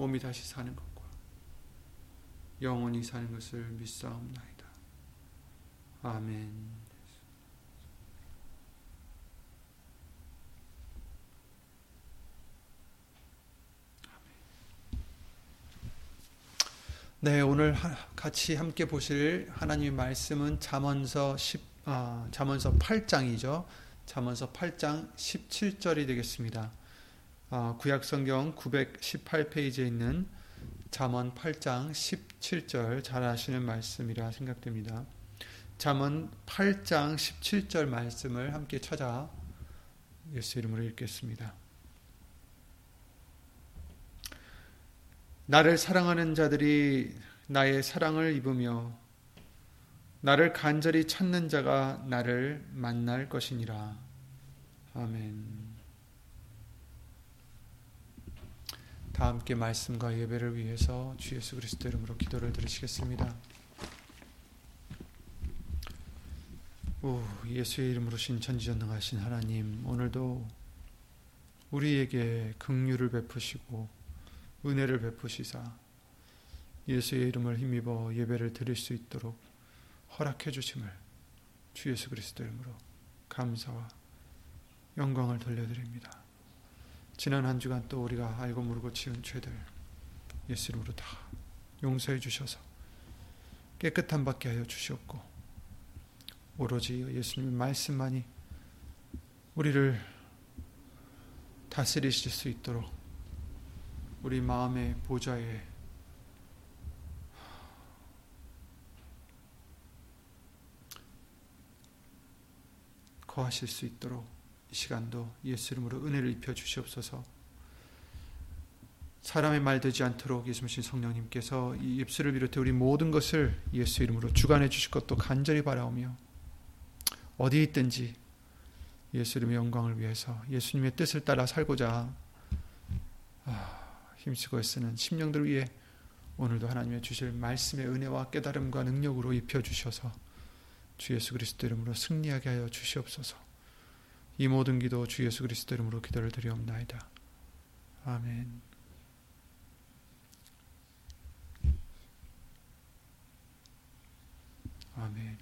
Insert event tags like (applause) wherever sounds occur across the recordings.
몸이 다시 사는 것과 영원히 사는 것을 믿사옵나이다. 아멘. 네, 오늘 같이 함께 보실 하나님의 말씀은 잠언서 10 아, 잠언서 8장이죠. 잠언서 8장 17절이 되겠습니다. 어, 구약 성경 918페이지에 있는 잠언 8장 17절 잘 아시는 말씀이라 생각됩니다. 잠언 8장 17절 말씀을 함께 찾아 예수 이름으로 읽겠습니다. 나를 사랑하는 자들이 나의 사랑을 입으며 나를 간절히 찾는 자가 나를 만날 것이니라. 아멘. 다 함께 말씀과 예배를 위해서 주 예수 그리스도 이름으로 기도를 드리시겠습니다. 오, 예수의 이름으로 신천지전능하신 하나님, 오늘도 우리에게 긍휼을 베푸시고 은혜를 베푸시사 예수의 이름을 힘입어 예배를 드릴 수 있도록 허락해 주심을 주 예수 그리스도 이름으로 감사와 영광을 돌려드립니다. 지난 한 주간 또 우리가 알고 모르고 지은 죄들 예수 이름으로 다 용서해 주셔서 깨끗한 받게 하여 주시옵고 오로지 예수님의 말씀만이 우리를 다스리실 수 있도록 우리 마음의 보좌에 거하실 수 있도록 이 시간도 예수 이름으로 은혜를 입혀 주시옵소서. 사람의 말 되지 않도록 예수님 성령님께서 이 입술을 비롯해 우리 모든 것을 예수 이름으로 주관해 주실 것도 간절히 바라오며 어디에 있든지 예수 이름의 영광을 위해서 예수님의 뜻을 따라 살고자 아, 힘쓰고 애쓰는 심령들 위해 오늘도 하나님의 주실 말씀의 은혜와 깨달음과 능력으로 입혀 주셔서 주 예수 그리스도 이름으로 승리하게 하여 주시옵소서. 이 모든 기도 주 예수 그리스도 이름으로 기도를 드리옵나이다. 아멘. 아멘.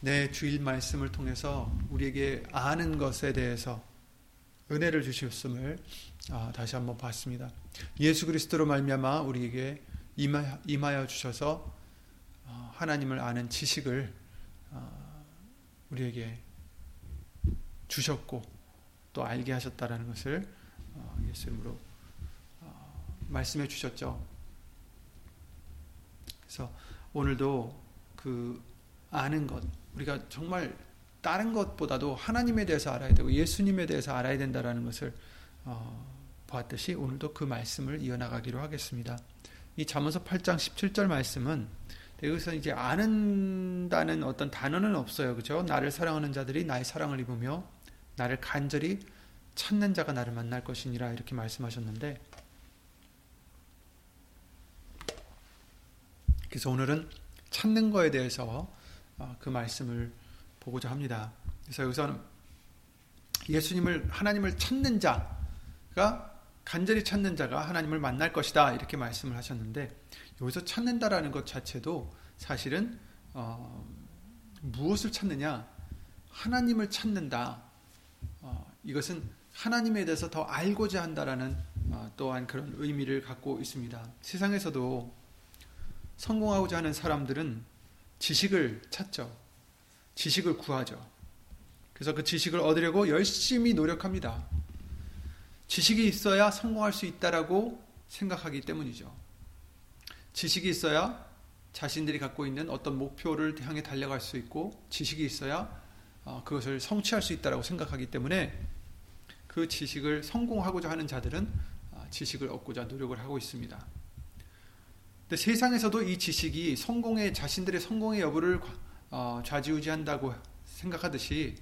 네, 주일 말씀을 통해서 우리에게 아는 것에 대해서 은혜를 주셨음을 아, 다시 한번 봤습니다. 예수 그리스도로 말미암아 우리에게 임하여 주셔서 어, 하나님을 아는 지식을 어, 우리에게 주셨고 또 알게 하셨다라는 것을 어, 예수 이름으로 어, 말씀해 주셨죠. 그래서 오늘도 그 아는 것 우리가 정말 다른 것보다도 하나님에 대해서 알아야 되고 예수님에 대해서 알아야 된다라는 것을 어, 보았듯이 오늘도 그 말씀을 이어나가기로 하겠습니다. 이 잠언서 8장 17절 말씀은 여기서 이제 아는다는 어떤 단어는 없어요. 그죠? 나를 사랑하는 자들이 나의 사랑을 입으며 나를 간절히 찾는 자가 나를 만날 것이니라 이렇게 말씀하셨는데 그래서 오늘은 찾는 거에 대해서 어, 그 말씀을 보고자 합니다. 그래서 여기서는 예수님을 하나님을 찾는 자가 간절히 찾는 자가 하나님을 만날 것이다 이렇게 말씀을 하셨는데 여기서 찾는다라는 것 자체도 사실은 어, 무엇을 찾느냐 하나님을 찾는다 어, 이것은 하나님에 대해서 더 알고자 한다라는 어, 또한 그런 의미를 갖고 있습니다. 세상에서도 성공하고자 하는 사람들은 지식을 찾죠. 지식을 구하죠. 그래서 그 지식을 얻으려고 열심히 노력합니다. 지식이 있어야 성공할 수 있다라고 생각하기 때문이죠. 지식이 있어야 자신들이 갖고 있는 어떤 목표를 향해 달려갈 수 있고 지식이 있어야 어, 그것을 성취할 수 있다라고 생각하기 때문에 그 지식을 성공하고자 하는 자들은 어, 지식을 얻고자 노력을 하고 있습니다. 근데 세상에서도 이 지식이 성공의 자신들의 성공의 여부를 어, 좌지우지한다고 생각하듯이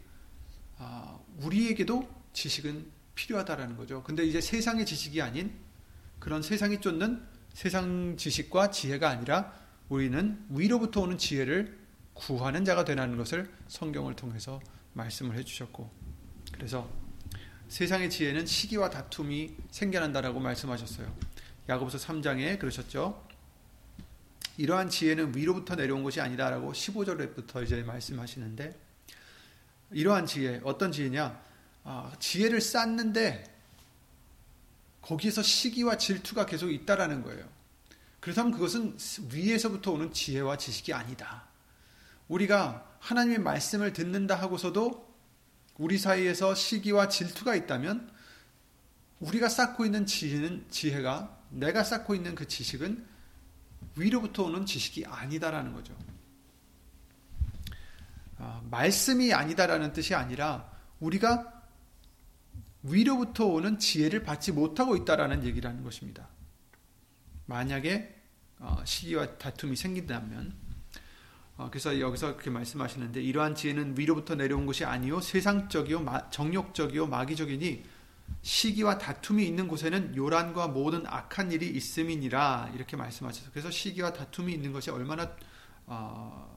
우리에게도 지식은 필요하다라는 거죠. 근데 이제 세상의 지식이 아닌 그런 세상이 쫓는 세상 지식과 지혜가 아니라 우리는 위로부터 오는 지혜를 구하는 자가 되라는 것을 성경을 통해서 말씀을 해주셨고 그래서 세상의 지혜는 시기와 다툼이 생겨난다라고 말씀하셨어요. 야고보서 3장에 그러셨죠. 이러한 지혜는 위로부터 내려온 것이 아니다라고 15절부터 이제 말씀하시는데 이러한 지혜 어떤 지혜냐? 아, 지혜를 쌓는데 거기에서 시기와 질투가 계속 있다라는 거예요. 그렇다면 그것은 위에서부터 오는 지혜와 지식이 아니다. 우리가 하나님의 말씀을 듣는다 하고서도 우리 사이에서 시기와 질투가 있다면 우리가 쌓고 있는 지혜는 지혜가 내가 쌓고 있는 그 지식은 위로부터 오는 지식이 아니다라는 거죠. 아, 말씀이 아니다라는 뜻이 아니라 우리가 위로부터 오는 지혜를 받지 못하고 있다라는 얘기라는 것입니다. 만약에 어, 시기와 다툼이 생긴다면 어, 그래서 여기서 그렇게 말씀하시는데 이러한 지혜는 위로부터 내려온 것이 아니요 세상적이요 정욕적이요 마귀적이니 시기와 다툼이 있는 곳에는 요란과 모든 악한 일이 있음이니라 이렇게 말씀하셔서 그래서 시기와 다툼이 있는 것이 얼마나 어,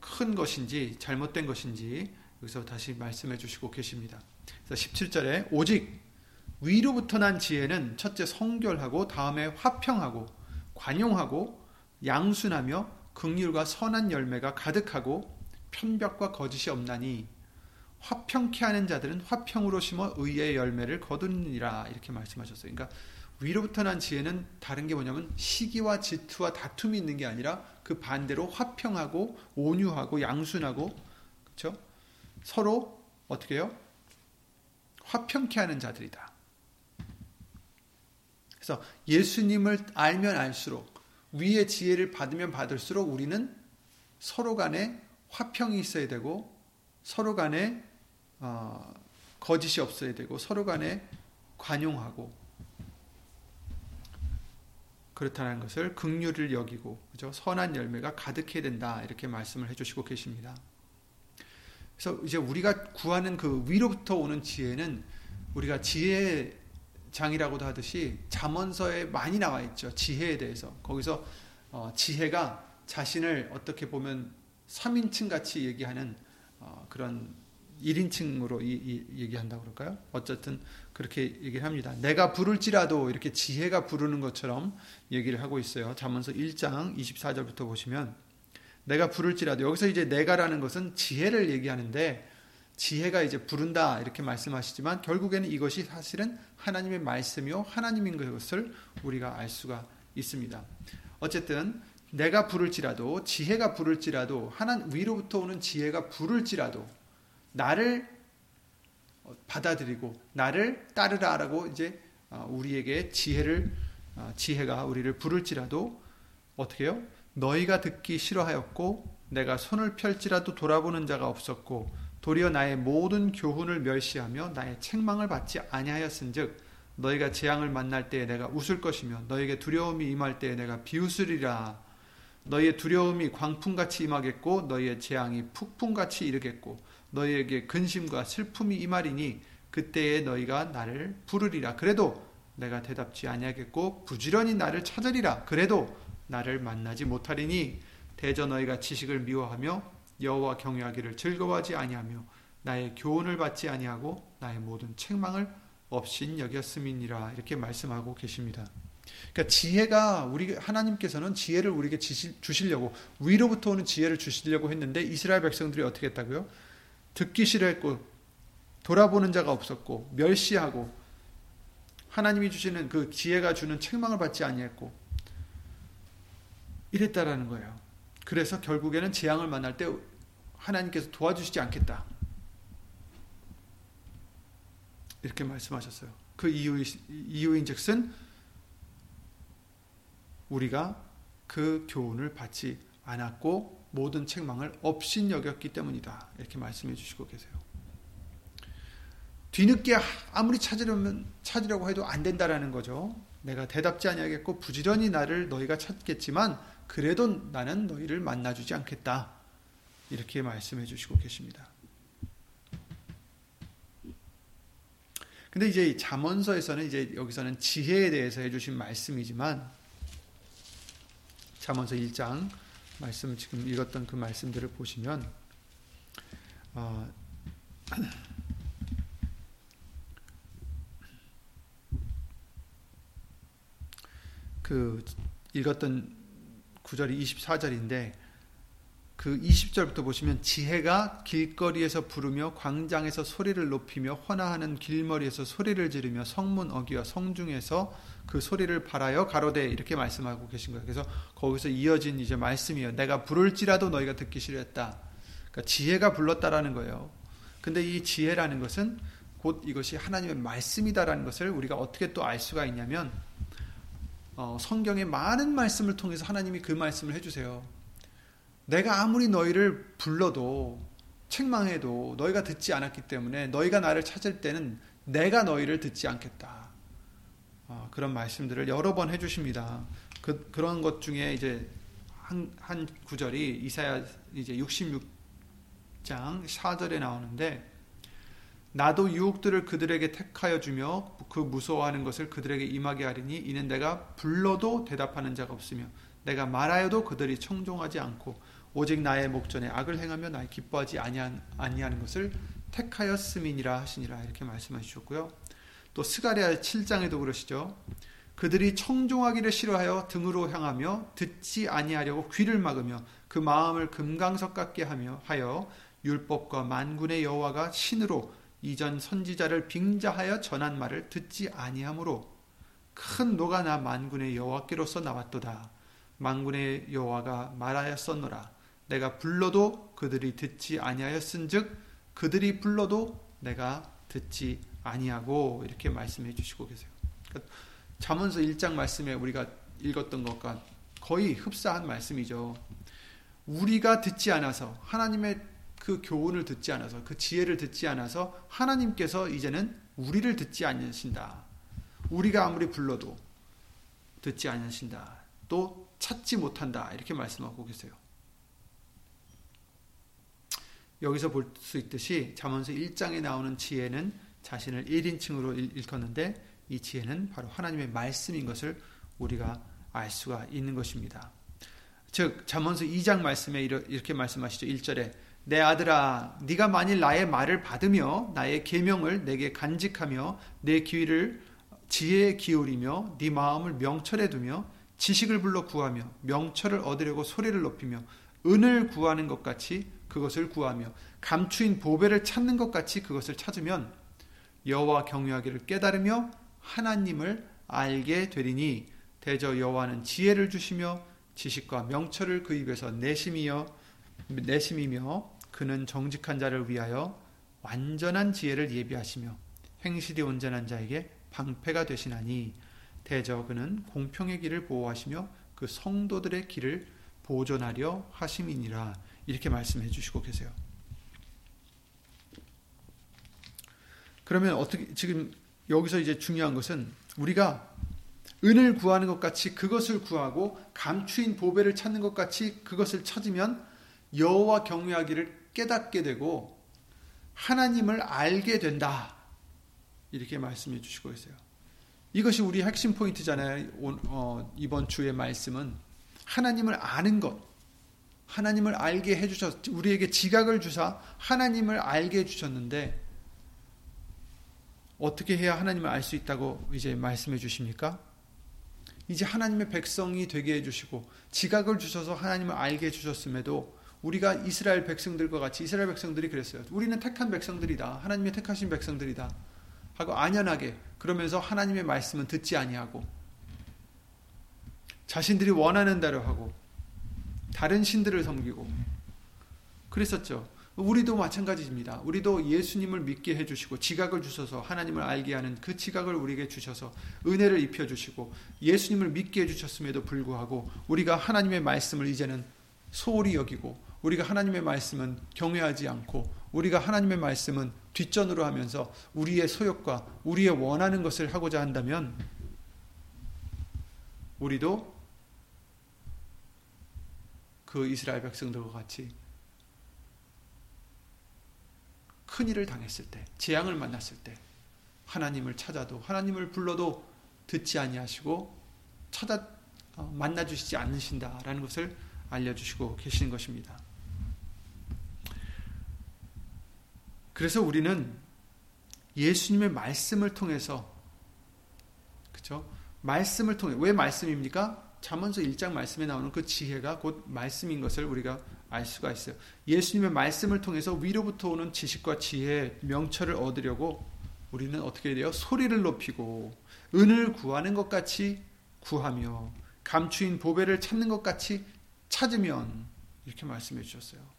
큰 것인지 잘못된 것인지 여기서 다시 말씀해 주시고 계십니다. 그래서 17절에 오직 위로부터 난 지혜는 첫째 성결하고 다음에 화평하고 관용하고 양순하며 극률과 선한 열매가 가득하고 편벽과 거짓이 없나니 화평케 하는 자들은 화평으로 심어 의의 열매를 거두니라 이렇게 말씀하셨어요. 그러니까 위로부터 난 지혜는 다른 게 뭐냐면 시기와 질투와 다툼이 있는 게 아니라 그 반대로 화평하고 온유하고 양순하고 그렇죠? 서로 어떻게 해요? 화평케 하는 자들이다. 그래서 예수님을 알면 알수록 위의 지혜를 받으면 받을수록 우리는 서로 간에 화평이 있어야 되고 서로 간에 어, 거짓이 없어야 되고 서로 간에 관용하고 그렇다는 것을 극률을 여기고 그죠? 선한 열매가 가득해야 된다 이렇게 말씀을 해주시고 계십니다. 그래서 이제 우리가 구하는 그 위로부터 오는 지혜는 우리가 지혜 장이라고도 하듯이 잠언서에 많이 나와 있죠. 지혜에 대해서. 거기서 어, 지혜가 자신을 어떻게 보면 3인칭 같이 얘기하는 어, 그런 1인칭으로 이, 이, 얘기한다고 그럴까요? 어쨌든 그렇게 얘기를 합니다. 내가 부를지라도 이렇게 지혜가 부르는 것처럼 얘기를 하고 있어요. 잠언서 1장 24절부터 보시면 내가 부를지라도 여기서 이제 내가라는 것은 지혜를 얘기하는데 지혜가 이제 부른다 이렇게 말씀하시지만 결국에는 이것이 사실은 하나님의 말씀이요 하나님인 것을 우리가 알 수가 있습니다. 어쨌든 내가 부를지라도 지혜가 부를지라도 하나 위로부터 오는 지혜가 부를지라도 나를 받아들이고 나를 따르라라고 이제 어, 우리에게 지혜를 어, 지혜가 우리를 부를지라도 어떻게 요 너희가 듣기 싫어하였고 내가 손을 펼지라도 돌아보는 자가 없었고 도리어 나의 모든 교훈을 멸시하며 나의 책망을 받지 아니하였은즉 너희가 재앙을 만날 때에 내가 웃을 것이며 너에게 두려움이 임할 때에 내가 비웃으리라. 너희의 두려움이 광풍같이 임하겠고 너희의 재앙이 폭풍같이 이르겠고 너희에게 근심과 슬픔이 임하리니 그때에 너희가 나를 부르리라. 그래도 내가 대답지 아니하겠고 부지런히 나를 찾으리라. 그래도 나를 만나지 못하리니 대저 너희가 지식을 미워하며 여호와 경외하기를 즐거워하지 아니하며 나의 교훈을 받지 아니하고 나의 모든 책망을 없인 여겼음이니라 이렇게 말씀하고 계십니다. 그러니까 지혜가 우리 하나님께서는 지혜를 우리에게 주시려고 위로부터 오는 지혜를 주시려고 했는데 이스라엘 백성들이 어떻게 했다고요? 듣기 싫어했고 돌아보는 자가 없었고 멸시하고 하나님이 주시는 그 지혜가 주는 책망을 받지 아니했고 이랬다라는 거예요. 그래서 결국에는 재앙을 만날 때 하나님께서 도와주시지 않겠다. 이렇게 말씀하셨어요. 그 이유, 이유인즉슨 우리가 그 교훈을 받지 않았고 모든 책망을 업신여겼기 때문이다. 이렇게 말씀해 주시고 계세요. 뒤늦게 아무리 찾으려면 찾으려고 해도 안 된다라는 거죠. 내가 대답지 아니하겠고 부지런히 나를 너희가 찾겠지만 그래도 나는 너희를 만나주지 않겠다. 이렇게 말씀해 주시고 계십니다. 근데 이제 잠언서에서는 이제 여기서는 지혜에 대해서 해 주신 말씀이지만 잠언서 1장 말씀 지금 읽었던 그 말씀들을 보시면 어, (clears throat) 그 읽었던 구절이 24절인데 그 20절부터 보시면 지혜가 길거리에서 부르며 광장에서 소리를 높이며 헌화하는 길머리에서 소리를 지르며 성문 어기와 성중에서 그 소리를 발하여 가로되 이렇게 말씀하고 계신 거예요. 그래서 거기서 이어진 이제 말씀이에요. 내가 부를지라도 너희가 듣기 싫어했다. 그러니까 지혜가 불렀다라는 거예요. 근데 이 지혜라는 것은 곧 이것이 하나님의 말씀이다라는 것을 우리가 어떻게 또 알 수가 있냐면 어, 성경의 많은 말씀을 통해서 하나님이 그 말씀을 해주세요. 내가 아무리 너희를 불러도 책망해도 너희가 듣지 않았기 때문에 너희가 나를 찾을 때는 내가 너희를 듣지 않겠다. 어, 그런 말씀들을 여러 번 해주십니다. 그, 그런 것 중에 이제 한, 한 구절이 이사야 이제 66장 4절에 나오는데 나도 유혹들을 그들에게 택하여 주며 그 무서워하는 것을 그들에게 임하게 하리니 이는 내가 불러도 대답하는 자가 없으며 내가 말하여도 그들이 청종하지 않고 오직 나의 목전에 악을 행하며 나 기뻐하지 아니하는 것을 택하였음이니라 하시니라 이렇게 말씀하셨고요. 또 스가랴 7장에도 그러시죠. 그들이 청종하기를 싫어하여 등으로 향하며 듣지 아니하려고 귀를 막으며 그 마음을 금강석 같게 하며 하여 율법과 만군의 여호와가 신으로 이전 선지자를 빙자하여 전한 말을 듣지 아니하므로 큰 노가 나 만군의 여호와께로서 나왔도다. 만군의 여호와가 말하였었노라. 내가 불러도 그들이 듣지 아니하였은즉 그들이 불러도 내가 듣지 아니하고 이렇게 말씀해 주시고 계세요. 그러니까 잠언서 1장 말씀에 우리가 읽었던 것과 거의 흡사한 말씀이죠. 우리가 듣지 않아서 하나님의 그 교훈을 듣지 않아서 그 지혜를 듣지 않아서 하나님께서 이제는 우리를 듣지 않으신다. 우리가 아무리 불러도 듣지 않으신다. 또 찾지 못한다. 이렇게 말씀하고 계세요. 여기서 볼 수 있듯이 잠언서 1장에 나오는 지혜는 자신을 1인칭으로 일컫는데 이 지혜는 바로 하나님의 말씀인 것을 우리가 알 수가 있는 것입니다. 즉 잠언서 2장 말씀에 이렇게 말씀하시죠. 1절에 내 아들아 네가 만일 나의 말을 받으며 나의 계명을 내게 간직하며 내 귀를 지혜에 기울이며 네 마음을 명철에 두며 지식을 불러 구하며 명철을 얻으려고 소리를 높이며 은을 구하는 것 같이 그것을 구하며 감추인 보배를 찾는 것 같이 그것을 찾으면 여호와 경외하기를 깨달으며 하나님을 알게 되리니 대저 여호와는 지혜를 주시며 지식과 명철을 그 입에서 내심이여 내심이며 그는 정직한 자를 위하여 완전한 지혜를 예비하시며 행실이 온전한 자에게 방패가 되시나니 대저 그는 공평의 길을 보호하시며 그 성도들의 길을 보존하려 하심이니라 이렇게 말씀해 주시고 계세요. 그러면 어떻게 지금 여기서 이제 중요한 것은 우리가 은을 구하는 것 같이 그것을 구하고 감추인 보배를 찾는 것 같이 그것을 찾으면 여호와 경외하기를 깨닫게 되고 하나님을 알게 된다. 이렇게 말씀해 주시고 있어요. 이것이 우리 핵심 포인트잖아요. 어, 이번 주의 말씀은 하나님을 아는 것. 하나님을 알게 해주셨, 우리에게 지각을 주사 하나님을 알게 해주셨는데, 어떻게 해야 하나님을 알 수 있다고 이제 말씀해 주십니까? 이제 하나님의 백성이 되게 해주시고, 지각을 주셔서 하나님을 알게 해주셨음에도, 우리가 이스라엘 백성들과 같이 이스라엘 백성들이 그랬어요. 우리는 택한 백성들이다. 하나님의 택하신 백성들이다. 하고 안연하게 그러면서 하나님의 말씀은 듣지 아니하고 자신들이 원하는 대로 하고 다른 신들을 섬기고 그랬었죠. 우리도 마찬가지입니다. 우리도 예수님을 믿게 해주시고 지각을 주셔서 하나님을 알게 하는 그 지각을 우리에게 주셔서 은혜를 입혀주시고 예수님을 믿게 해주셨음에도 불구하고 우리가 하나님의 말씀을 이제는 소홀히 여기고 우리가 하나님의 말씀은 경외하지 않고 우리가 하나님의 말씀은 뒷전으로 하면서 우리의 소욕과 우리의 원하는 것을 하고자 한다면 우리도 그 이스라엘 백성들과 같이 큰 일을 당했을 때, 재앙을 만났을 때 하나님을 찾아도 하나님을 불러도 듣지 아니하시고 찾아 어, 만나 주시지 않으신다라는 것을 알려 주시고 계시는 것입니다. 그래서 우리는 예수님의 말씀을 통해서 그렇죠? 말씀을 통해 왜 말씀입니까? 잠언서 1장 말씀에 나오는 그 지혜가 곧 말씀인 것을 우리가 알 수가 있어요. 예수님의 말씀을 통해서 위로부터 오는 지식과 지혜, 명철을 얻으려고 우리는 어떻게 돼요? 소리를 높이고 은을 구하는 것 같이 구하며 감추인 보배를 찾는 것 같이 찾으면 이렇게 말씀해 주셨어요.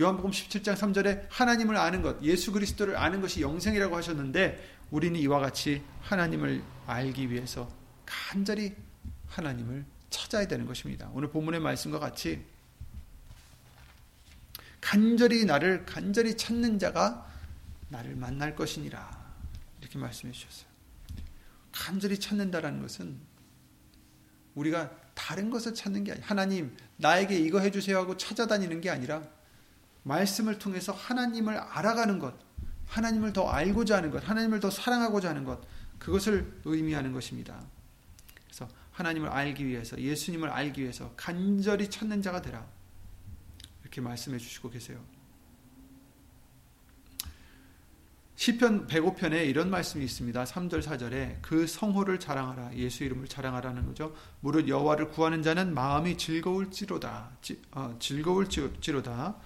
요한복음 17장 3절에 하나님을 아는 것, 예수 그리스도를 아는 것이 영생이라고 하셨는데 우리는 이와 같이 하나님을 알기 위해서 간절히 하나님을 찾아야 되는 것입니다. 오늘 본문의 말씀과 같이 간절히 나를 간절히 찾는 자가 나를 만날 것이니라. 이렇게 말씀해 주셨어요. 간절히 찾는다라는 것은 우리가 다른 것을 찾는 게 아니라 하나님 나에게 이거 해 주세요 하고 찾아다니는 게 아니라 말씀을 통해서 하나님을 알아가는 것, 하나님을 더 알고자 하는 것, 하나님을 더 사랑하고자 하는 것, 그것을 의미하는 것입니다. 그래서 하나님을 알기 위해서, 예수님을 알기 위해서 간절히 찾는 자가 되라. 이렇게 말씀해 주시고 계세요. 시편 105편에 이런 말씀이 있습니다. 3절 4절에 그 성호를 자랑하라. 예수 이름을 자랑하라는 거죠. 무릇 여호와를 구하는 자는 마음이 즐거울지로다. 지, 어, 즐거울지로다.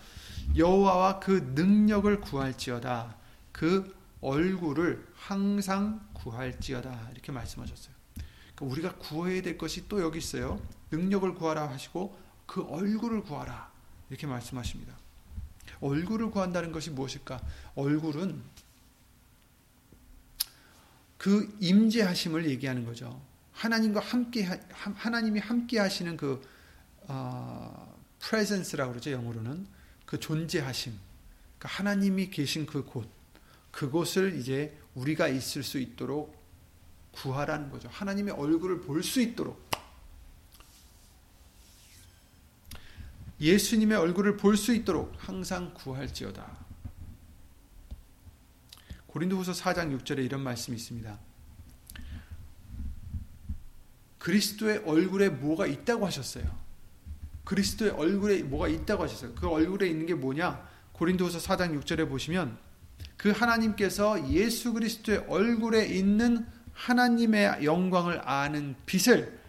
여호와와 그 능력을 구할지어다. 그 얼굴을 항상 구할지어다. 이렇게 말씀하셨어요. 그러니까 우리가 구해야 될 것이 또 여기 있어요. 능력을 구하라 하시고 그 얼굴을 구하라. 이렇게 말씀하십니다. 얼굴을 구한다는 것이 무엇일까? 얼굴은 그 임재하심을 얘기하는 거죠. 하나님과 함께 하나님이 함께 하시는 그 어, presence라고 그러죠 영어로는 그 존재하심. 그러니까 하나님이 계신 그 곳, 그곳을 이제 우리가 있을 수 있도록 구하라는 거죠. 하나님의 얼굴을 볼 수 있도록. 예수님의 얼굴을 볼 수 있도록 항상 구할지어다. 고린도후서 4장 6절에 이런 말씀이 있습니다. 그리스도의 얼굴에 뭐가 있다고 하셨어요. 그리스도의 얼굴에 뭐가 있다고 하셨어요. 그 얼굴에 있는 게 뭐냐? 고린도후서 4장 6절에 보시면 그 하나님께서 예수 그리스도의 얼굴에 있는 하나님의 영광을 아는 빛을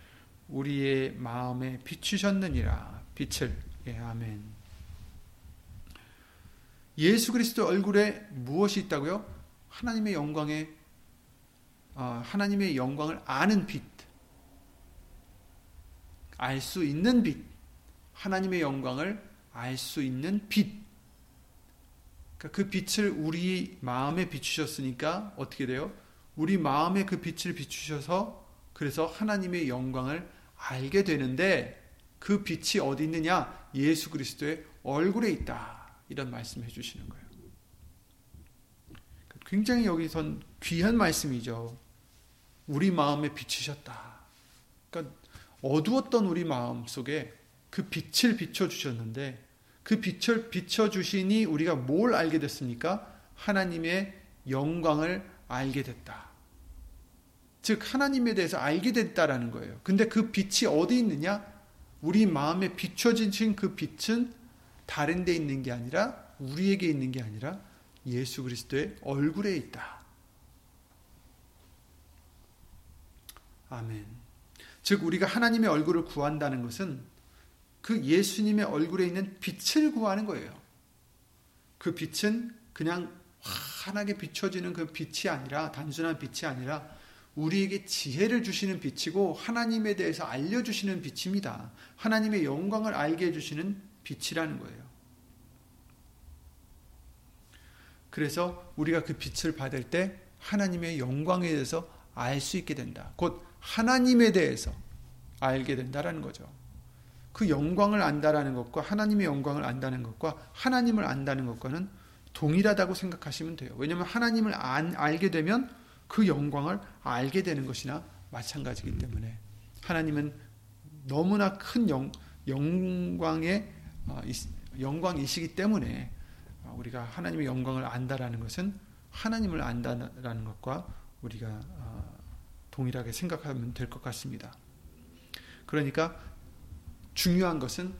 우리의 마음에 비추셨느니라. 빛을. 예, 아멘. 예수 그리스도 얼굴에 무엇이 있다고요? 하나님의 영광에 어, 하나님의 영광을 아는 빛. 알 수 있는 빛. 하나님의 영광을 알 수 있는 빛. 그러니까 그 빛을 우리 마음에 비추셨으니까 어떻게 돼요? 우리 마음에 그 빛을 비추셔서 그래서 하나님의 영광을 알게 되는데 그 빛이 어디 있느냐? 예수 그리스도의 얼굴에 있다. 이런 말씀 해주시는 거예요. 굉장히 여기선 귀한 말씀이죠. 우리 마음에 비치셨다. 그러니까 어두웠던 우리 마음 속에 그 빛을 비춰주셨는데 그 빛을 비춰주시니 우리가 뭘 알게 됐습니까? 하나님의 영광을 알게 됐다. 즉, 하나님에 대해서 알게 됐다라는 거예요. 근데 그 빛이 어디 있느냐? 우리 마음에 비춰진 그 빛은 다른 데 있는 게 아니라 우리에게 있는 게 아니라 예수 그리스도의 얼굴에 있다. 아멘. 즉 우리가 하나님의 얼굴을 구한다는 것은 그 예수님의 얼굴에 있는 빛을 구하는 거예요. 그 빛은 그냥 환하게 비춰지는 그 빛이 아니라 단순한 빛이 아니라 우리에게 지혜를 주시는 빛이고 하나님에 대해서 알려주시는 빛입니다. 하나님의 영광을 알게 해주시는 빛이라는 거예요. 그래서 우리가 그 빛을 받을 때 하나님의 영광에 대해서 알 수 있게 된다. 곧 하나님에 대해서 알게 된다라는 거죠. 그 영광을 안다라는 것과 하나님의 영광을 안다는 것과 하나님을 안다는 것과는 동일하다고 생각하시면 돼요. 왜냐하면 하나님을 안, 알게 되면 그 영광을 알게 되는 것이나 마찬가지이기 때문에 하나님은 너무나 큰 영, 영광의 어, 영광이시기 때문에 어, 우리가 하나님의 영광을 안다라는 것은 하나님을 안다라는 것과 우리가 어, 동일하게 생각하면 될 것 같습니다. 그러니까 중요한 것은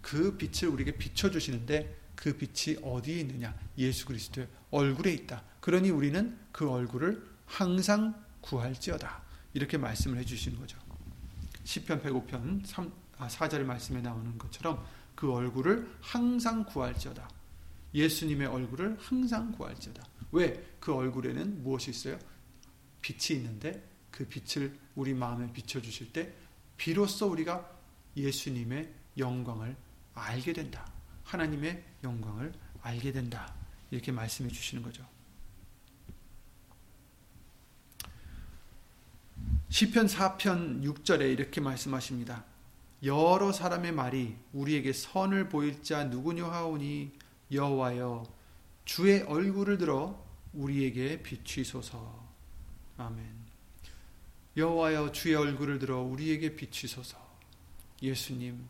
그 빛을 우리에게 비춰주시는데 그 빛이 어디에 있느냐? 예수 그리스도의 얼굴에 있다. 그러니 우리는 그 얼굴을 항상 구할지어다. 이렇게 말씀을 해주시는 거죠. 10편 105편 3, 아, 4절 말씀에 나오는 것처럼 그 얼굴을 항상 구할지어다. 예수님의 얼굴을 항상 구할지어다. 왜? 그 얼굴에는 무엇이 있어요? 빛이 있는데 그 빛을 우리 마음에 비춰주실 때 비로소 우리가 예수님의 영광을 알게 된다. 하나님의 영광을 알게 된다. 이렇게 말씀해 주시는 거죠. 시편 4편 6절에 이렇게 말씀하십니다. 여러 사람의 말이 우리에게 선을 보일 자 누구냐 하오니 여호와여 주의 얼굴을 들어 우리에게 비추소서. 아멘. 여호와여 주의 얼굴을 들어 우리에게 비추소서. 예수님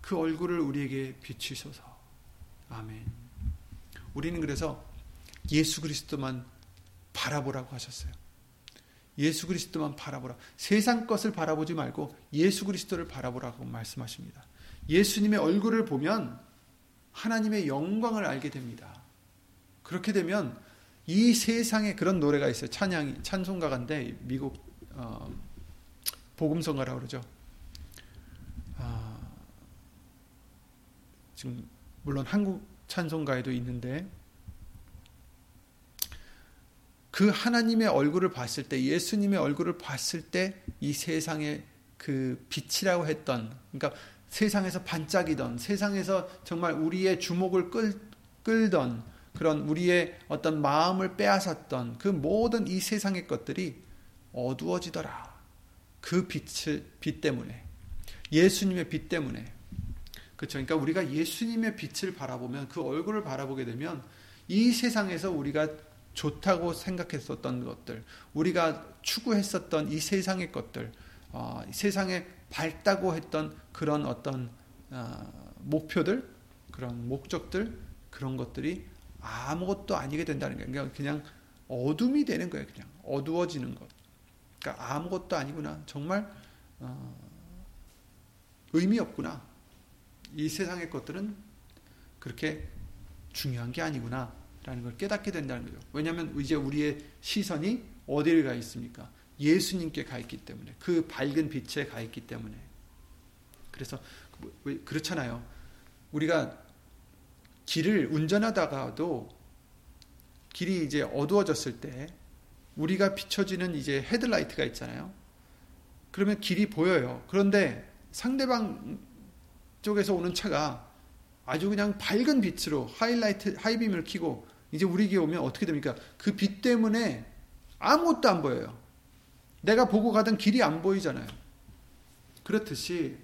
그 얼굴을 우리에게 비추소서. 아멘. 우리는 그래서 예수 그리스도만 바라보라고 하셨어요. 예수 그리스도만 바라보라. 세상 것을 바라보지 말고 예수 그리스도를 바라보라고 말씀하십니다. 예수님의 얼굴을 보면 하나님의 영광을 알게 됩니다. 그렇게 되면 이 세상에 그런 노래가 있어요. 찬양 찬송가인데 미국 어, 복음성가라고 그러죠. 지금 물론 한국 찬송가에도 있는데 그 하나님의 얼굴을 봤을 때 예수님의 얼굴을 봤을 때 이 세상의 그 빛이라고 했던 그러니까 세상에서 반짝이던 세상에서 정말 우리의 주목을 끌, 끌던 그런 우리의 어떤 마음을 빼앗았던 그 모든 이 세상의 것들이 어두워지더라. 그 빛을 빛 때문에 예수님의 빛 때문에 그렇죠. 그러니까 우리가 예수님의 빛을 바라보면 그 얼굴을 바라보게 되면 이 세상에서 우리가 좋다고 생각했었던 것들, 우리가 추구했었던 이 세상의 것들, 어, 세상에 밝다고 했던 그런 어떤 어, 목표들, 그런 목적들, 그런 것들이 아무것도 아니게 된다는 거예요. 그냥, 그냥 어둠이 되는 거예요. 그냥 어두워지는 것. 그러니까 아무것도 아니구나. 정말 어, 의미 없구나. 이 세상의 것들은 그렇게 중요한 게 아니구나. 라는 걸 깨닫게 된다는 거죠. 왜냐하면 이제 우리의 시선이 어디를 가 있습니까? 예수님께 가 있기 때문에. 그 밝은 빛에 가 있기 때문에. 그래서, 그렇잖아요. 우리가 길을 운전하다가도 길이 이제 어두워졌을 때 우리가 비춰지는 이제 헤드라이트가 있잖아요. 그러면 길이 보여요. 그런데 상대방 쪽에서 오는 차가 아주 그냥 밝은 빛으로 하이라이트 하이빔을 켜고 이제 우리에게 오면 어떻게 됩니까? 그 빛 때문에 아무것도 안 보여요. 내가 보고 가던 길이 안 보이잖아요. 그렇듯이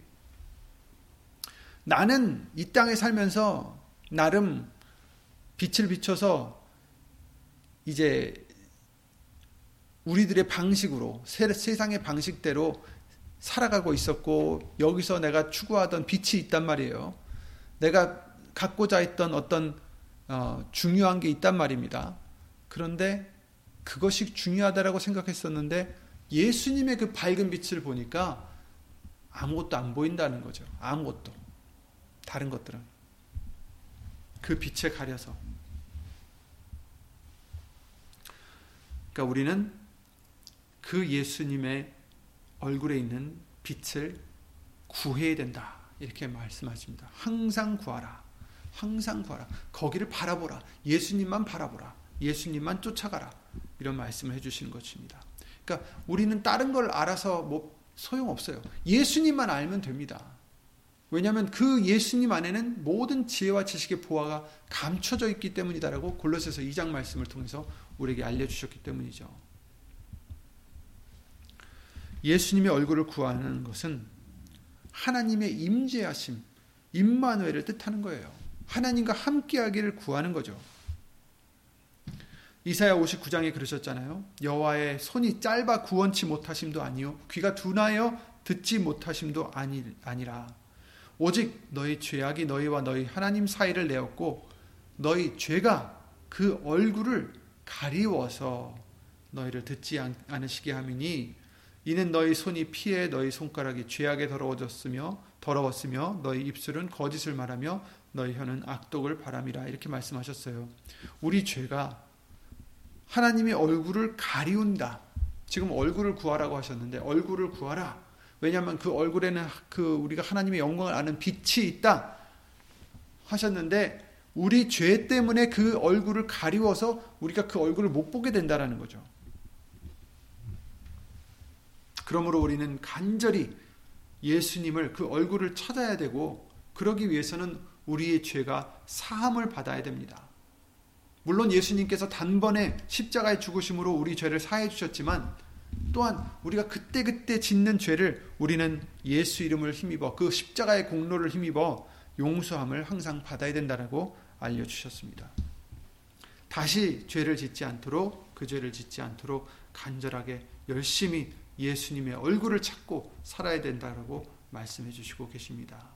나는 이 땅에 살면서 나름 빛을 비춰서 이제 우리들의 방식으로 세상의 방식대로 살아가고 있었고 여기서 내가 추구하던 빛이 있단 말이에요. 내가 갖고자 했던 어떤 어, 중요한 게 있단 말입니다. 그런데 그것이 중요하다라고 생각했었는데 예수님의 그 밝은 빛을 보니까 아무것도 안 보인다는 거죠. 아무것도. 다른 것들은. 그 빛에 가려서. 그러니까 우리는 그 예수님의 얼굴에 있는 빛을 구해야 된다. 이렇게 말씀하십니다. 항상 구하라. 항상 구하라. 거기를 바라보라. 예수님만 바라보라. 예수님만 쫓아가라. 이런 말씀을 해주시는 것입니다. 그러니까 우리는 다른 걸 알아서 뭐 소용없어요. 예수님만 알면 됩니다. 왜냐하면 그 예수님 안에는 모든 지혜와 지식의 보화가 감춰져 있기 때문이다라고 골로새서 2장 말씀을 통해서 우리에게 알려주셨기 때문이죠. 예수님의 얼굴을 구하는 것은 하나님의 임재하심, 임마누엘을 뜻하는 거예요. 하나님과 함께하기를 구하는 거죠. 이사야 59장에 그러셨잖아요. 여호와의 손이 짧아 구원치 못하심도 아니요 귀가 둔하여 듣지 못하심도 아니, 아니라 오직 너희 죄악이 너희와 너희 하나님 사이를 내었고 너희 죄가 그 얼굴을 가리워서 너희를 듣지 않으시게 함이니 이는 너희 손이 피해 너희 손가락이 죄악에 더러워졌으며 더러웠으며 너희 입술은 거짓을 말하며 너희 혀는 악독을 바람이라 이렇게 말씀하셨어요. 우리 죄가 하나님의 얼굴을 가리운다. 지금 얼굴을 구하라고 하셨는데 얼굴을 구하라. 왜냐하면 그 얼굴에는 그 우리가 하나님의 영광을 아는 빛이 있다 하셨는데 우리 죄 때문에 그 얼굴을 가리워서 우리가 그 얼굴을 못 보게 된다라는 거죠. 그러므로 우리는 간절히 예수님을 그 얼굴을 찾아야 되고 그러기 위해서는 우리의 죄가 사함을 받아야 됩니다. 물론 예수님께서 단번에 십자가의 죽으심으로 우리 죄를 사해 주셨지만 또한 우리가 그때그때 짓는 죄를 우리는 예수 이름을 힘입어 그 십자가의 공로를 힘입어 용서함을 항상 받아야 된다라고 알려 주셨습니다. 다시 죄를 짓지 않도록 그 죄를 짓지 않도록 간절하게 열심히 예수님의 얼굴을 찾고 살아야 된다라고 말씀해 주시고 계십니다.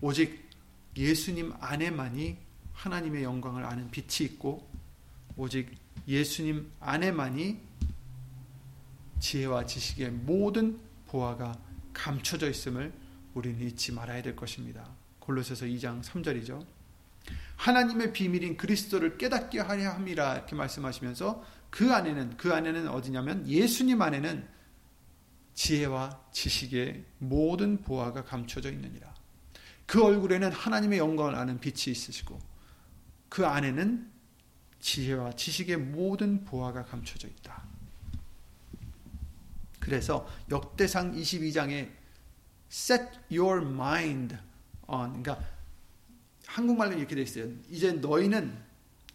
오직 예수님 안에만이 하나님의 영광을 아는 빛이 있고 오직 예수님 안에만이 지혜와 지식의 모든 보화가 감춰져 있음을 우리는 잊지 말아야 될 것입니다. 골로새서 2장 3절이죠. 하나님의 비밀인 그리스도를 깨닫게 하려 함이라 이렇게 말씀하시면서 그 안에는 그 안에는 어디냐면 예수님 안에는 지혜와 지식의 모든 보화가 감춰져 있느니라. 그 얼굴에는 하나님의 영광을 아는 빛이 있으시고 그 안에는 지혜와 지식의 모든 보화가 감춰져 있다. 그래서 역대상 22장에 set your mind on 그러니까 한국말로 이렇게 되어 있어요. 이제 너희는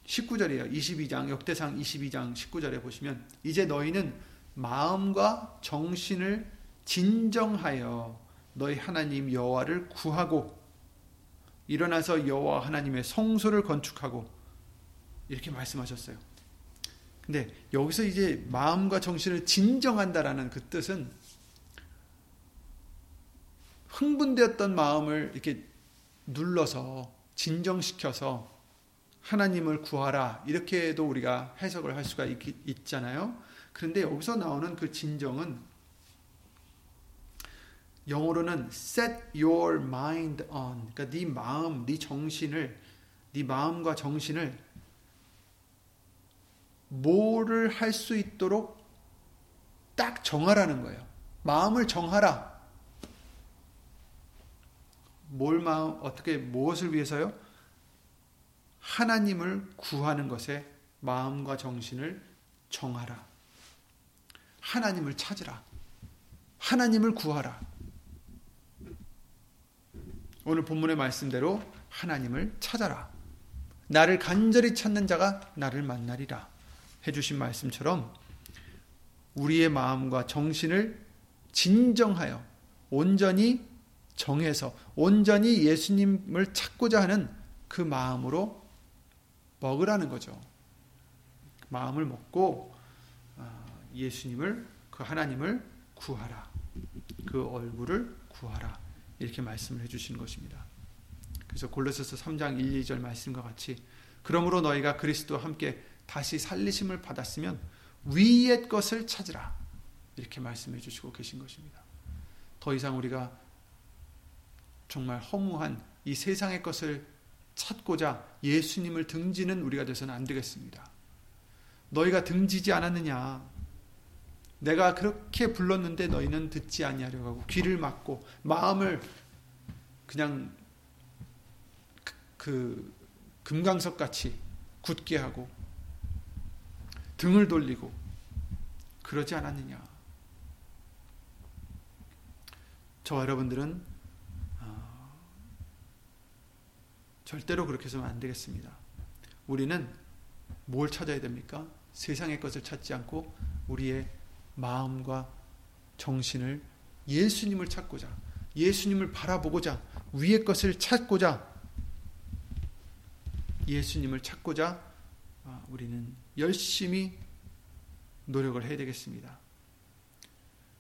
19절이에요. 22장 역대상 22장 19절에 보시면 이제 너희는 마음과 정신을 진정하여 너희 하나님 여호와를 구하고 일어나서 여호와 하나님의 성소를 건축하고 이렇게 말씀하셨어요. 근데 여기서 이제 마음과 정신을 진정한다라는 그 뜻은 흥분되었던 마음을 이렇게 눌러서 진정시켜서 하나님을 구하라 이렇게도 우리가 해석을 할 수가 있, 잖아요 그런데 여기서 나오는 그 진정은 영어로는 set your mind on 그러니까 네 마음, 네 정신을 네 마음과 정신을 뭐를 할 수 있도록 딱 정하라는 거예요. 마음을 정하라. 뭘 마음 어떻게 무엇을 위해서요? 하나님을 구하는 것에 마음과 정신을 정하라. 하나님을 찾으라. 하나님을 구하라. 오늘 본문의 말씀대로 하나님을 찾아라. 나를 간절히 찾는 자가 나를 만나리라. 해주신 말씀처럼 우리의 마음과 정신을 진정하여 온전히 정해서 온전히 예수님을 찾고자 하는 그 마음으로 먹으라는 거죠. 마음을 먹고 아, 예수님을 그 하나님을 구하라. 그 얼굴을 구하라. 이렇게 말씀을 해 주시는 것입니다. 그래서 골로새서 3장 1, 2절 말씀과 같이 그러므로 너희가 그리스도와 함께 다시 살리심을 받았으면 위의 것을 찾으라. 이렇게 말씀해 주시고 계신 것입니다. 더 이상 우리가 정말 허무한 이 세상의 것을 찾고자 예수님을 등지는 우리가 돼서는 안 되겠습니다. 너희가 등지지 않았느냐? 내가 그렇게 불렀는데 너희는 듣지 아니하려고 하고 귀를 막고 마음을 그냥 그, 그 금강석 같이 굳게 하고 등을 돌리고 그러지 않았느냐? 저와 여러분들은 어, 절대로 그렇게 해서는 안 되겠습니다. 우리는 뭘 찾아야 됩니까? 세상의 것을 찾지 않고 우리의 마음과 정신을 예수님을 찾고자, 예수님을 바라보고자, 위의 것을 찾고자, 예수님을 찾고자 아, 우리는 열심히 노력을 해야 되겠습니다.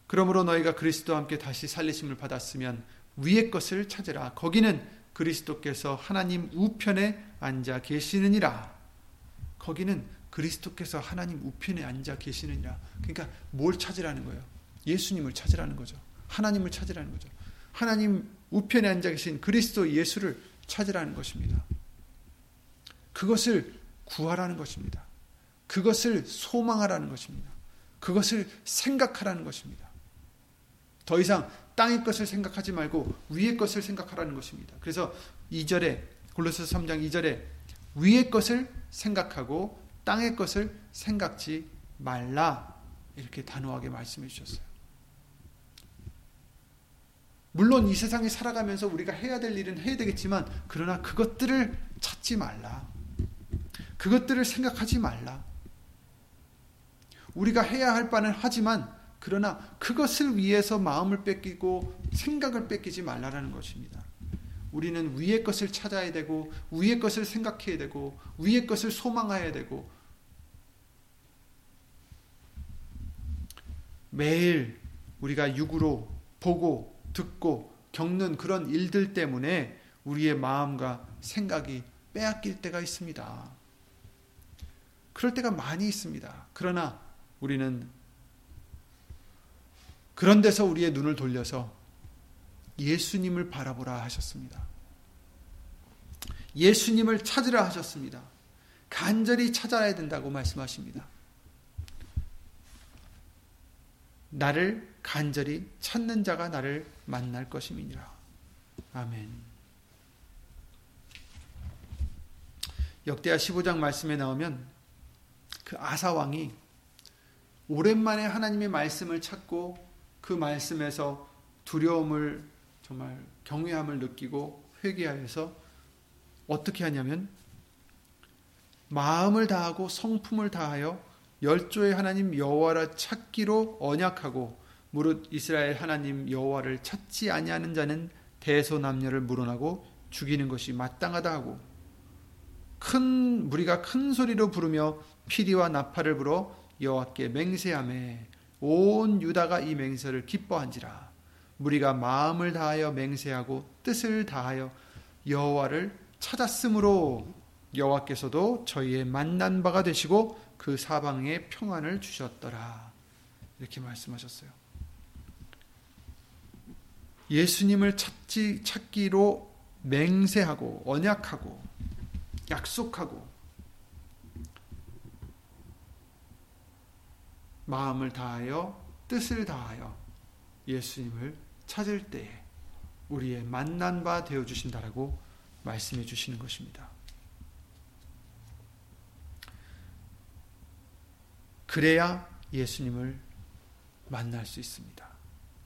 그러므로 너희가 그리스도와 함께 다시 살리심을 받았으면 위의 것을 찾으라. 거기는 그리스도께서 하나님 우편에 앉아 계시느니라. 거기는 그리스도께서 하나님 우편에 앉아 계시느니라. 그러니까 뭘 찾으라는 거예요? 예수님을 찾으라는 거죠. 하나님을 찾으라는 거죠. 하나님 우편에 앉아 계신 그리스도 예수를 찾으라는 것입니다. 그것을 구하라는 것입니다. 그것을 소망하라는 것입니다. 그것을 생각하라는 것입니다. 더 이상 땅의 것을 생각하지 말고 위의 것을 생각하라는 것입니다. 그래서 2절에 골로새서 3장 2절에 위의 것을 생각하고 땅의 것을 생각지 말라 이렇게 단호하게 말씀해 주셨어요. 물론 이 세상에 살아가면서 우리가 해야 될 일은 해야 되겠지만 그러나 그것들을 찾지 말라. 그것들을 생각하지 말라. 우리가 해야 할 바는 하지만 그러나 그것을 위해서 마음을 뺏기고 생각을 뺏기지 말라라는 것입니다. 우리는 위의 것을 찾아야 되고 위의 것을 생각해야 되고 위의 것을 소망해야 되고 매일 우리가 육으로 보고 듣고 겪는 그런 일들 때문에 우리의 마음과 생각이 빼앗길 때가 있습니다. 그럴 때가 많이 있습니다. 그러나 우리는 그런 데서 우리의 눈을 돌려서 예수님을 바라보라 하셨습니다. 예수님을 찾으라 하셨습니다. 간절히 찾아야 된다고 말씀하십니다. 나를 간절히 찾는 자가 나를 만날 것임이니라. 아멘. 역대하 15장 말씀에 나오면 그 아사 왕이 오랜만에 하나님의 말씀을 찾고 그 말씀에서 두려움을 정말 경외함을 느끼고 회개하여서 어떻게 하냐면 마음을 다하고 성품을 다하여 열조의 하나님 여호와를 찾기로 언약하고 무릇 이스라엘 하나님 여호와를 찾지 아니하는 자는 대소남녀를 물어나고 죽이는 것이 마땅하다 하고 큰 무리가 큰 소리로 부르며 피리와 나팔을 불어 여호와께 맹세함에 온 유다가 이 맹세를 기뻐한지라 무리가 마음을 다하여 맹세하고 뜻을 다하여 여호와를 찾았으므로 여호와께서도 저희의 만난 바가 되시고 그 사방에 평안을 주셨더라 이렇게 말씀하셨어요. 예수님을 찾지 찾기로 맹세하고 언약하고 약속하고 마음을 다하여 뜻을 다하여 예수님을 찾을 때에 우리의 만난 바 되어 주신다라고 말씀해 주시는 것입니다. 그래야 예수님을 만날 수 있습니다.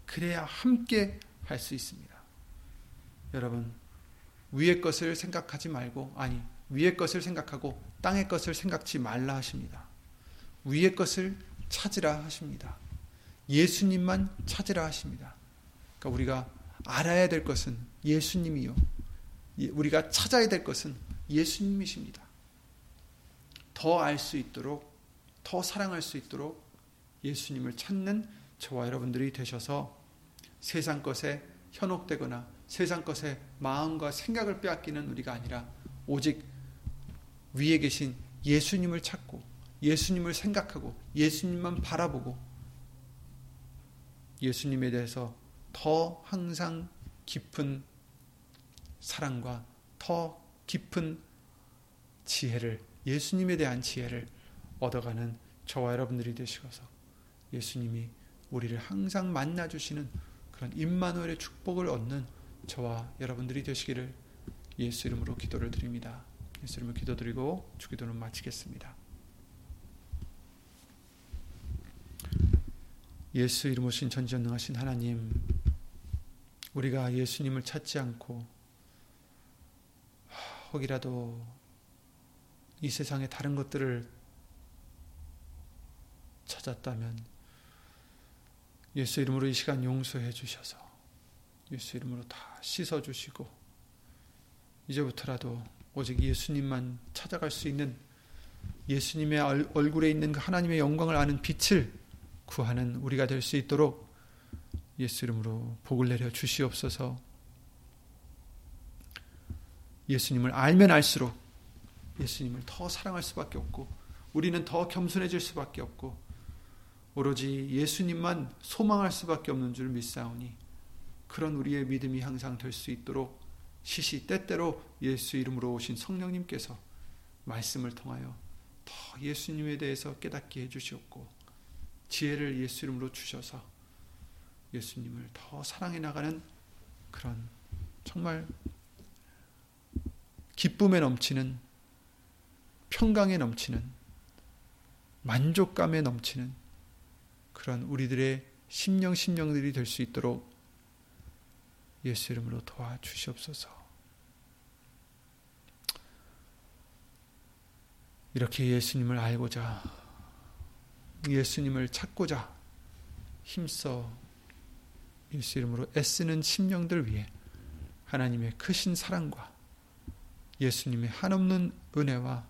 그래야 함께 할 수 있습니다. 여러분, 위의 것을 생각하지 말고, 아니, 위의 것을 생각하고 땅의 것을 생각지 말라 하십니다. 위의 것을 찾으라 하십니다. 예수님만 찾으라 하십니다. 그러니까 우리가 알아야 될 것은 예수님이요. 예, 우리가 찾아야 될 것은 예수님이십니다. 더 알 수 있도록, 더 사랑할 수 있도록 예수님을 찾는 저와 여러분들이 되셔서 세상 것에 현혹되거나 세상 것에 마음과 생각을 빼앗기는 우리가 아니라 오직 위에 계신 예수님을 찾고 예수님을 생각하고 예수님만 바라보고 예수님에 대해서 더 항상 깊은 사랑과 더 깊은 지혜를 예수님에 대한 지혜를 얻어가는 저와 여러분들이 되시어서 예수님이 우리를 항상 만나 주시는 그런 임마누엘의 축복을 얻는 저와 여러분들이 되시기를 예수 이름으로 기도를 드립니다. 예수 이름으로 기도드리고 주기도는 마치겠습니다. 예수 이름 오신 전지전능하신 하나님, 우리가 예수님을 찾지 않고 혹이라도 이 세상의 다른 것들을 찾았다면 예수 이름으로 이 시간 용서해 주셔서 예수 이름으로 다 씻어 주시고 이제부터라도 오직 예수님만 찾아갈 수 있는 예수님의 얼굴에 있는 그 하나님의 영광을 아는 빛을 구하는 우리가 될 수 있도록 예수 이름으로 복을 내려 주시옵소서. 예수님을 알면 알수록 예수님을 더 사랑할 수밖에 없고 우리는 더 겸손해질 수밖에 없고 오로지 예수님만 소망할 수밖에 없는 줄 믿사오니 그런 우리의 믿음이 항상 될 수 있도록 시시 때때로 예수 이름으로 오신 성령님께서 말씀을 통하여 더 예수님에 대해서 깨닫게 해 주시옵고 지혜를 예수 이름으로 주셔서 예수님을 더 사랑해 나가는 그런 정말 기쁨에 넘치는 평강에 넘치는 만족감에 넘치는 그런 우리들의 심령 심령들이 될 수 있도록 예수 이름으로 도와주시옵소서. 이렇게 예수님을 알고자 예수님을 찾고자 힘써 예수 이름으로 애쓰는 심령들 위해 하나님의 크신 사랑과 예수님의 한없는 은혜와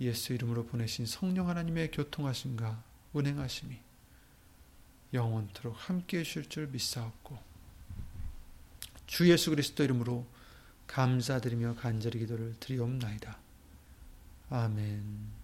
예수 이름으로 보내신 성령 하나님의 교통하심과 운행하심이 영원토록 함께 해 주실 줄 믿사옵고 주 예수 그리스도 이름으로 감사드리며 간절히 기도를 드리옵나이다. 아멘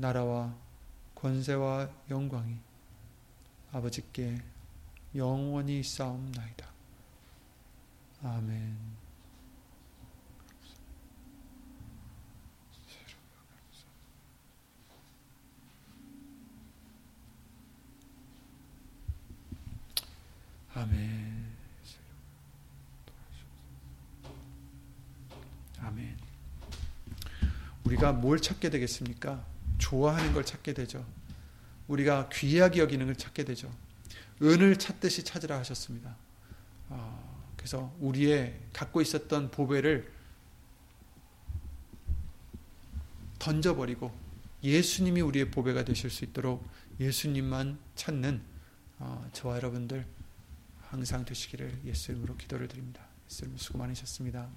나라와 권세와 영광이 아버지께 영원히 싸움나이다. 아멘. 아멘. 아멘. 우리가 뭘 찾게 되겠습니까? 좋아하는 걸 찾게 되죠. 우리가 귀하게 여기는 걸 찾게 되죠. 은을 찾듯이 찾으라 하셨습니다. 어, 그래서 우리의 갖고 있었던 보배를 던져버리고 예수님이 우리의 보배가 되실 수 있도록 예수님만 찾는 어, 저와 여러분들 항상 되시기를 예수 이름으로 기도를 드립니다. 예수 이름 수고 많으셨습니다.